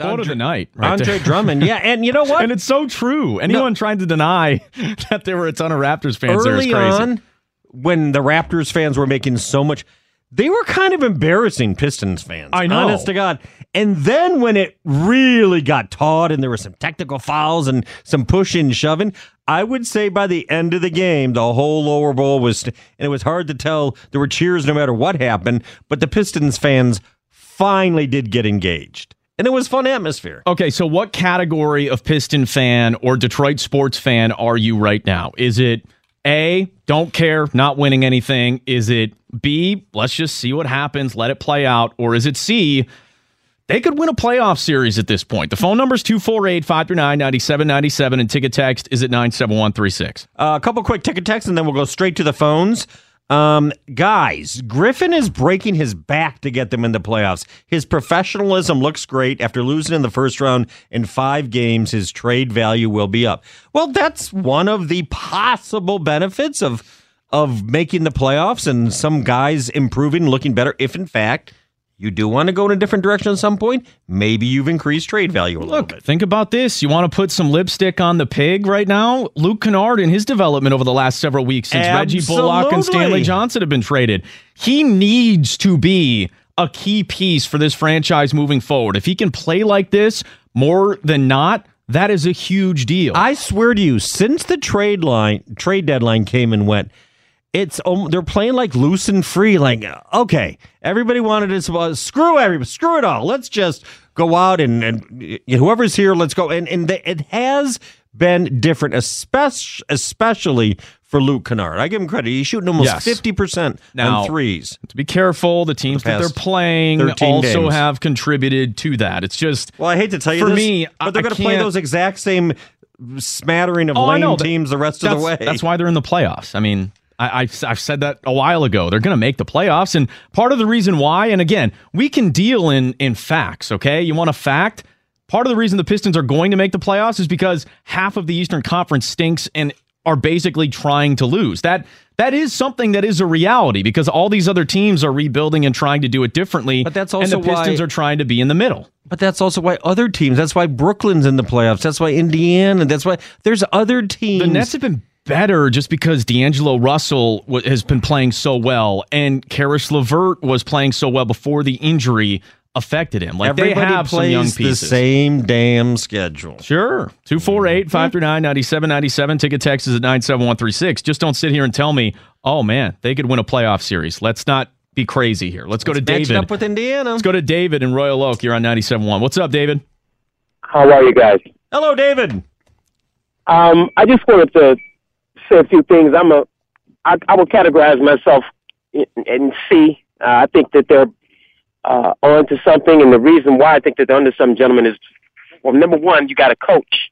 Quote of the night, right Andre there. Drummond. Yeah, and you know what? and it's so true. Anyone trying to deny that there were a ton of Raptors fans there is Early crazy. on, when the Raptors fans were making so much, they were kind of embarrassing Pistons fans. I know. Honest to God. And then when it really got taut and there were some technical fouls and some pushing and shoving, I would say by the end of the game, the whole lower bowl was, and it was hard to tell. There were cheers no matter what happened, but the Pistons fans finally did get engaged. And it was fun atmosphere. Okay, so what category of Piston fan or Detroit sports fan are you right now? Is it A, don't care, not winning anything? Is it B, let's just see what happens, let it play out? Or is it C, they could win a playoff series at this point? The phone number is 248 539 9797 and ticket text is at 97136. Uh, a couple quick ticket texts, and then we'll go straight to the phones. Um, guys, Griffin is breaking his back to get them in the playoffs. His professionalism looks great. After losing in the first round in five games, his trade value will be up. Well, that's one of the possible benefits of of making the playoffs and some guys improving, looking better. If in fact you do want to go in a different direction at some point, maybe you've increased trade value a little Look, bit. think about this. You want to put some lipstick on the pig right now? Luke Kennard in his development over the last several weeks since Reggie Bullock and Stanley Johnson have been traded. He needs to be a key piece for this franchise moving forward. If he can play like this more than not, that is a huge deal. I swear to you, since the trade line trade deadline came and went, it's um, they're playing like loose and free. Like okay, everybody wanted to well, screw everybody, screw it all. Let's just go out and and whoever's here, let's go. And and the, it has been different, especially especially for Luke Kennard. I give him credit. He's shooting almost Yes. fifty percent Now, on threes. to be careful, the teams The that they're playing 13 also games. have contributed to that. It's just Well, I hate to tell you for this, me, but they're going to play those exact same smattering of Oh, lame teams the rest of the way. That's why they're in the playoffs. I mean, I, I've, I've said that a while ago. They're going to make the playoffs, and part of the reason why, and again, we can deal in in facts. Okay, you want a fact? Part of the reason the Pistons are going to make the playoffs is because half of the Eastern Conference stinks and are basically trying to lose. That that is something that is a reality because all these other teams are rebuilding and trying to do it differently. But that's and also the Pistons why- are trying to be in the middle. But that's also why other teams. That's why Brooklyn's in the playoffs. That's why Indiana. That's why there's other teams. The Nets have been better just because D'Angelo Russell w- has been playing so well, and Caris LeVert was playing so well before the injury affected him. Like Everybody they have some plays young the same damn schedule. Sure. 248 539 9797. Ticket text is at 97136. Just don't sit here and tell me, oh man, they could win a playoff series. Let's not be crazy here. Let's go to David. up with Indiana. Let's go to David in Royal Oak. You're on 97.1. What's up, David? How are you guys? Hello, David. Um, I just wanted to say a few things. I'm a, I, I would categorize myself in C. Uh, I think that they're uh, on to something, and the reason why I think that they're onto something, gentlemen, is well, number one, you got a coach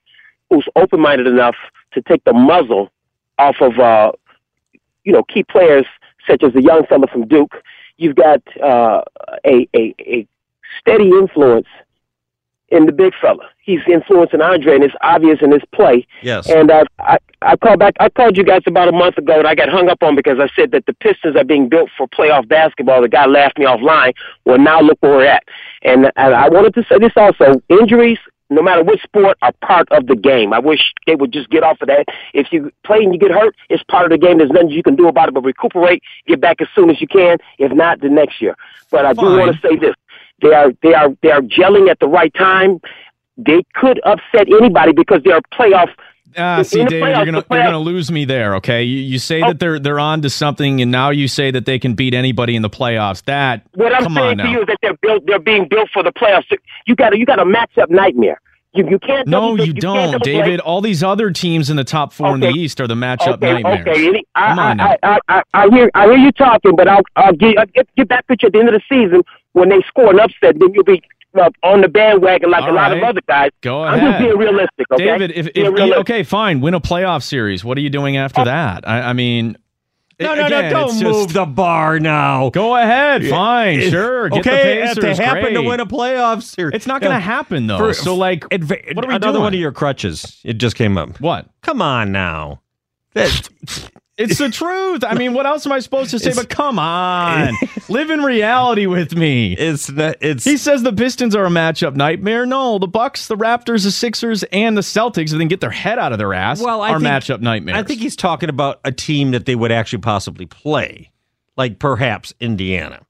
who's open-minded enough to take the muzzle off of, uh, you know, key players such as the young fella from Duke. You've got uh, a, a a steady influence in the big fella. He's influencing Andre, and it's obvious in his play. Yes. And uh, I I called back. I called you guys about a month ago, and I got hung up on because I said that the Pistons are being built for playoff basketball. The guy laughed me offline. Well, now look where we're at. And, and I wanted to say this also: injuries, no matter what sport, are part of the game. I wish they would just get off of that. If you play and you get hurt, it's part of the game. There's nothing you can do about it but recuperate, get back as soon as you can. If not, the next year. But I do want to say this: they are they are they are gelling at the right time. They could upset anybody because they are playoff. Ah, see, David, playoffs, you're gonna you're gonna lose me there. Okay, you, you say Oh. that they're they're on to something, and now you say that they can beat anybody in the playoffs. That What I'm come on saying now. to you is that they're built. They're being built for the playoffs. You got a you got a matchup nightmare. You you can't. no, double- you can't don't, double play. David. All these other teams in the top four in the East are the matchup Okay, nightmares. okay. I, Come on now. I, I, I, I hear I hear you talking, but I'll I'll get I'll get, get back with you at the end of the season when they score an upset. Then you'll be uh, on the bandwagon like All a lot of other guys. Go ahead. I'm just being realistic, okay? David, if, if realistic. okay, fine, win a playoff series. What are you doing after that? I, I mean, No, no, again, no! Don't just- move the bar now. Go ahead, fine, It- sure. Get okay, the if they happen to win a playoff series, It's not going to Yeah. happen though. For- so like, Adva- what are we another doing? one of your crutches. It just came up. what? Come on now. That- It's the truth. I mean, what else am I supposed to say? It's- But come on, live in reality with me. it's not, it's He says the Pistons are a matchup nightmare. No, the Bucks, the Raptors, the Sixers, and the Celtics, if they can get their head out of their ass, well, I are think, matchup nightmares. I think he's talking about a team that they would actually possibly play, like perhaps Indiana.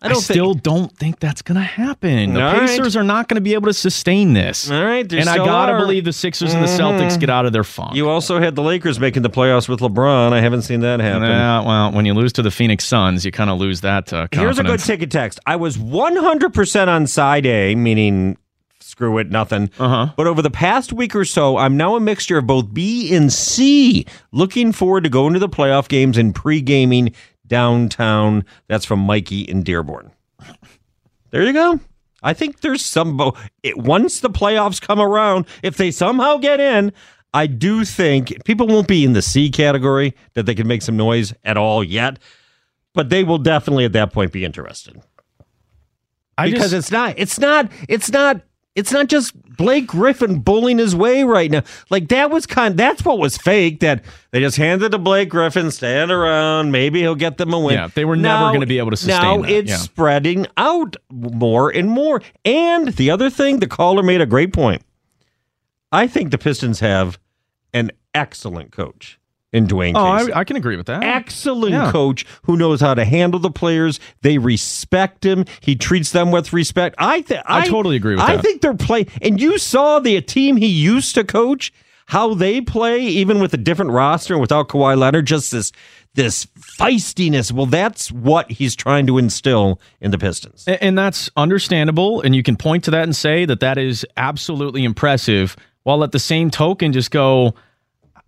I I, don't still think. don't think that's going to happen. The All right. Pacers are not going to be able to sustain this. All right, and I gotta are. believe the Sixers and the Celtics get out of their funk. You also had the Lakers making the playoffs with LeBron. I haven't seen that happen. Yeah, well, when you lose to the Phoenix Suns, you kind of lose that uh, confidence. Here's a good ticket text. I was 100% on side A, meaning screw it, nothing. Uh-huh. But over the past week or so, I'm now a mixture of both B and C. Looking forward to going to the playoff games and pre-gaming downtown. That's from Mikey in Dearborn. There you go. I think there's some. bo- It, once the playoffs come around, if they somehow get in, I do think people won't be in the C category that they can make some noise at all yet, but they will definitely at that point be interested I because just, it's not. It's not. It's not. It's not just Blake Griffin bullying his way right now. Like that was kind. That's what was fake. That they just handed to Blake Griffin, stand around. Maybe he'll get them a win. Yeah, they were never gonna be able to sustain Now that, it's yeah. spreading out more and more. And the other thing, the caller made a great point. I think the Pistons have an excellent coach in Dwane oh, I, I can agree with that. excellent Yeah. coach who knows how to handle the players. They respect him. He treats them with respect. I think I totally agree with I that. think they're playing, and you saw the team he used to coach how they play, even with a different roster and without Kawhi Leonard. Just this this feistiness. Well, that's what he's trying to instill in the Pistons. A- And that's understandable. And you can point to that and say that that is absolutely impressive, while at the same token, just go,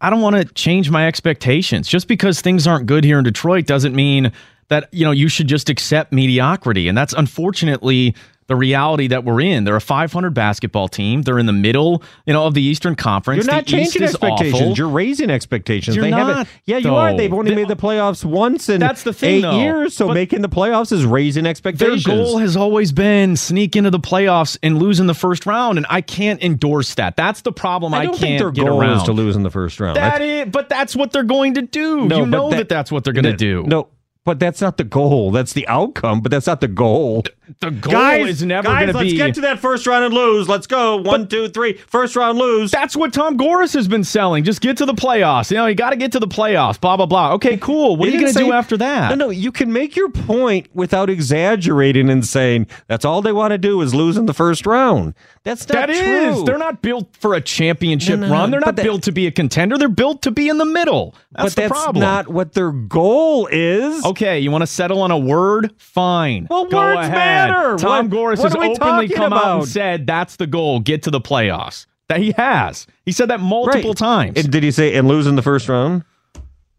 I don't want to change my expectations. Just because things aren't good here in Detroit doesn't mean that, you know, you should just accept mediocrity. And that's unfortunately the reality that we're in. They're a 500 basketball team. They're in the middle, you know, of the Eastern Conference. You're not the changing is expectations. awful. You're raising expectations. You're they not, haven't. Yeah, you are. They've only They- made the playoffs once in That's the thing, eight though. years. So But- making the playoffs is raising expectations. Their goal has always been sneak into the playoffs and lose in the first round, and I can't endorse that. That's the problem. I, I don't can't think their get goal around. is to lose in the first round. That is, but that's what they're going to do. No, you know that, that- that's what they're going to do. No, but that's not the goal. That's the outcome, but that's not the goal. The goal guys, is never going to be. let's get to that first round and lose. Let's go. One, two, three. First round lose. that's what Tom Gores has been selling. Just get to the playoffs. You know, you got to get to the playoffs. Blah blah blah. Okay, cool. What are you going to do after that? No, no, you can make your point without exaggerating and saying that's all they want to do is lose in the first round. That's not That true. is. They're not built for a championship No, no, run. They're not that- built to be a contender. They're built to be in the middle. That's but the that's problem. not what their goal is. Okay, you want to settle on a word? Fine. Well, Go words ahead. Matter. Tom What- Gores what has openly talking come out and said that's the goal. Get to the playoffs. That he has. He said that multiple Right. times. And did he say and lose in the first round?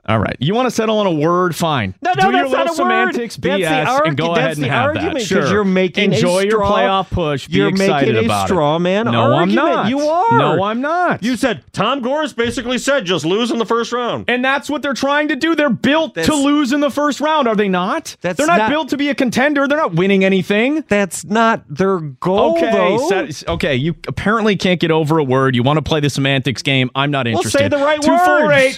All right. You want to settle on a word? Fine. No, no, Do your that's not little a word. semantics That's the BS argu- and go that's ahead and the have argument, that. Sure. you're making a Enjoy your straw- playoff push. Be you're excited making a straw man no, argument. I'm not. You are. No, I'm not. You said Tom Gores basically said just lose in the first round. And that's what they're trying to do. They're built to lose in the first round, are they not? That's they're not, not- built to be a contender. They're not winning anything. That's not their goal, Okay, set- okay. You apparently can't get over a word. You want to play the semantics game. I'm not Well, interested. say the right 248 words.